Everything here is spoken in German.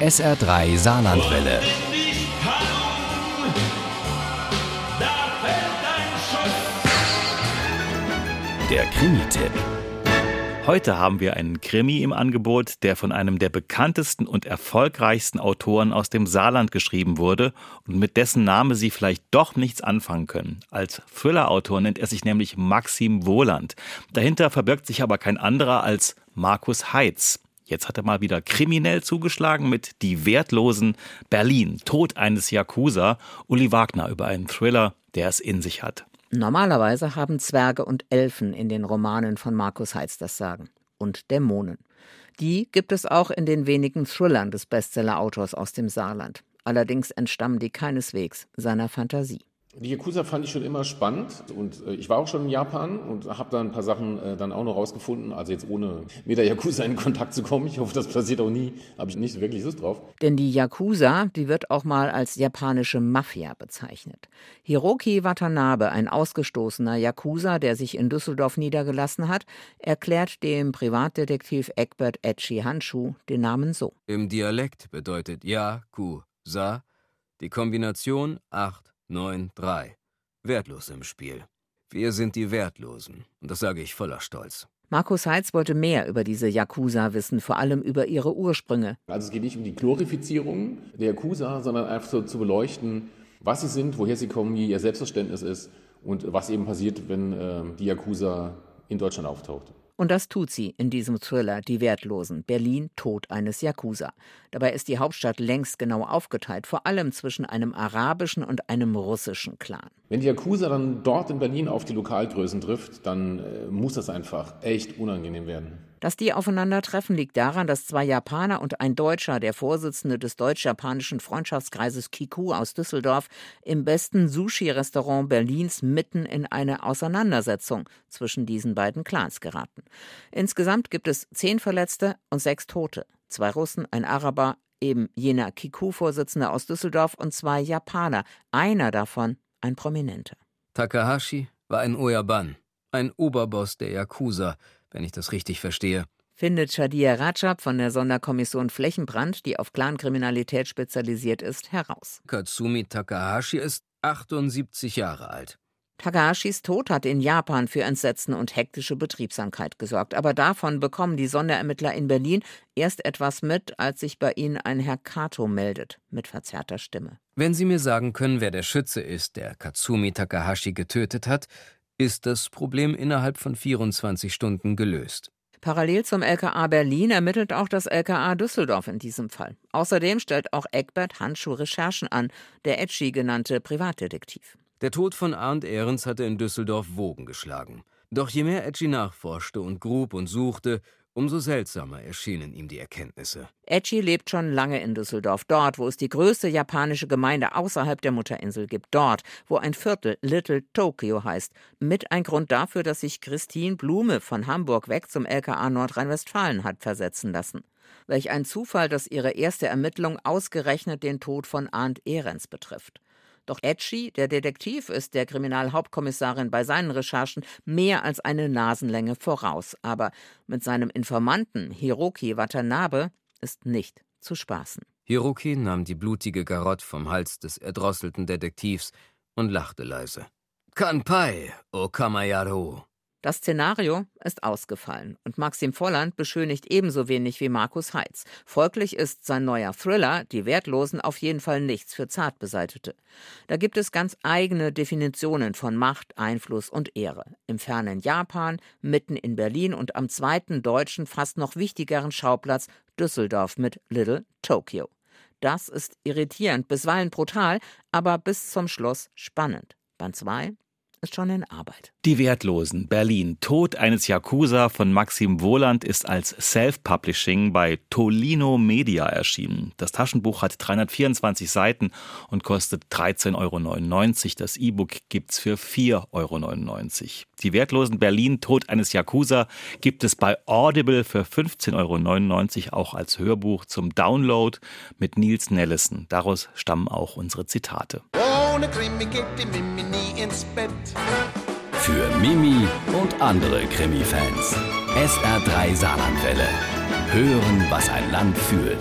SR3 Saarlandwelle. Der Krimi-Tipp. Heute haben wir einen Krimi im Angebot, der von einem der bekanntesten und erfolgreichsten Autoren aus dem Saarland geschrieben wurde und mit dessen Name Sie vielleicht doch nichts anfangen können. Als Thriller-Autor nennt er sich nämlich Maxim Wohland. Dahinter verbirgt sich aber kein anderer als Markus Heitz. Jetzt hat er mal wieder kriminell zugeschlagen mit Die Wertlosen Berlin, Tod eines Yakuza, Uli Wagner über einen Thriller, der es in sich hat. Normalerweise haben Zwerge und Elfen in den Romanen von Markus Heitz das Sagen. Und Dämonen. Die gibt es auch in den wenigen Thrillern des Bestseller-Autors aus dem Saarland. Allerdings entstammen die keineswegs seiner Fantasie. Die Yakuza fand ich schon immer spannend und äh, ich war auch schon in Japan und habe da ein paar Sachen äh, dann auch noch rausgefunden. Also jetzt ohne mit der Yakuza in Kontakt zu kommen, ich hoffe, das passiert auch nie, habe ich nicht wirklich Lust drauf. Denn die Yakuza, die wird auch mal als japanische Mafia bezeichnet. Hiroki Watanabe, ein ausgestoßener Yakuza, der sich in Düsseldorf niedergelassen hat, erklärt dem Privatdetektiv Egbert Etchi Handschuh den Namen so. Im Dialekt bedeutet Yakuza die Kombination 8 9, 3. Wertlos im Spiel. Wir sind die Wertlosen. Und das sage ich voller Stolz. Markus Heitz wollte mehr über diese Yakuza wissen, vor allem über ihre Ursprünge. Also es geht nicht um die Glorifizierung der Yakuza, sondern einfach so zu beleuchten, was sie sind, woher sie kommen, wie ihr Selbstverständnis ist und was eben passiert, wenn äh, die Yakuza in Deutschland auftaucht. Und das tut sie in diesem Thriller Die Wertlosen. Berlin, Tod eines Yakuza. Dabei ist die Hauptstadt längst genau aufgeteilt, vor allem zwischen einem arabischen und einem russischen Clan. Wenn die Yakuza dann dort in Berlin auf die Lokalgrößen trifft, dann äh, muss das einfach echt unangenehm werden. Dass die aufeinandertreffen, liegt daran, dass zwei Japaner und ein Deutscher, der Vorsitzende des deutsch-japanischen Freundschaftskreises Kiku aus Düsseldorf, im besten Sushi-Restaurant Berlins mitten in eine Auseinandersetzung zwischen diesen beiden Clans geraten. Insgesamt gibt es zehn Verletzte und sechs Tote. Zwei Russen, ein Araber, eben jener Kiku-Vorsitzende aus Düsseldorf und zwei Japaner, einer davon ein Prominenter. Takahashi war ein Oyaban, ein Oberboss der Yakuza, wenn ich das richtig verstehe. Findet Shadia Rajab von der Sonderkommission Flächenbrand, die auf Clankriminalität spezialisiert ist, heraus. Katsumi Takahashi ist 78 Jahre alt. Takahashis Tod hat in Japan für Entsetzen und hektische Betriebsamkeit gesorgt. Aber davon bekommen die Sonderermittler in Berlin erst etwas mit, als sich bei ihnen ein Herr Kato meldet, mit verzerrter Stimme. Wenn Sie mir sagen können, wer der Schütze ist, der Katsumi Takahashi getötet hat, ist das Problem innerhalb von 24 Stunden gelöst. Parallel zum LKA Berlin ermittelt auch das LKA Düsseldorf in diesem Fall. Außerdem stellt auch Eckbert Handschuh Recherchen an, der Etschi genannte Privatdetektiv. Der Tod von Arndt Ehrens hatte in Düsseldorf Wogen geschlagen. Doch je mehr Etschi nachforschte und grub und suchte, umso seltsamer erschienen ihm die Erkenntnisse. Etschi lebt schon lange in Düsseldorf, dort, wo es die größte japanische Gemeinde außerhalb der Mutterinsel gibt, dort, wo ein Viertel Little Tokyo heißt. Mit ein Grund dafür, dass sich Christine Blume von Hamburg weg zum LKA Nordrhein-Westfalen hat versetzen lassen. Welch ein Zufall, dass ihre erste Ermittlung ausgerechnet den Tod von Arndt Ehrens betrifft. Doch Etschi, der Detektiv, ist der Kriminalhauptkommissarin bei seinen Recherchen mehr als eine Nasenlänge voraus. Aber mit seinem Informanten Hiroki Watanabe ist nicht zu spaßen. Hiroki nahm die blutige Garotte vom Hals des erdrosselten Detektivs und lachte leise. Kanpai, o Kamayaro. Das Szenario ist ausgefallen und Maxim Volland beschönigt ebenso wenig wie Markus Heitz. Folglich ist sein neuer Thriller, Die Wertlosen, auf jeden Fall nichts für Zartbeseitete. Da gibt es ganz eigene Definitionen von Macht, Einfluss und Ehre. Im fernen Japan, mitten in Berlin und am zweiten deutschen, fast noch wichtigeren Schauplatz Düsseldorf mit Little Tokyo. Das ist irritierend, bisweilen brutal, aber bis zum Schluss spannend. Band 2 ist schon in Arbeit. Die Wertlosen, Berlin, Tod eines Yakuza von Maxim Wohland ist als Self-Publishing bei Tolino Media erschienen. Das Taschenbuch hat 324 Seiten und kostet 13,99 Euro. Das E-Book gibt's für 4,99 Euro. Die Wertlosen Berlin, Tod eines Yakuza gibt es bei Audible für 15,99 Euro auch als Hörbuch zum Download mit Nils Nellison. Daraus stammen auch unsere Zitate. Ohne Krimi geht die Mimi nie ins Bett. Für Mimi und andere Krimi-Fans. SR3 Saarlandwelle. Hören, was ein Land fühlt.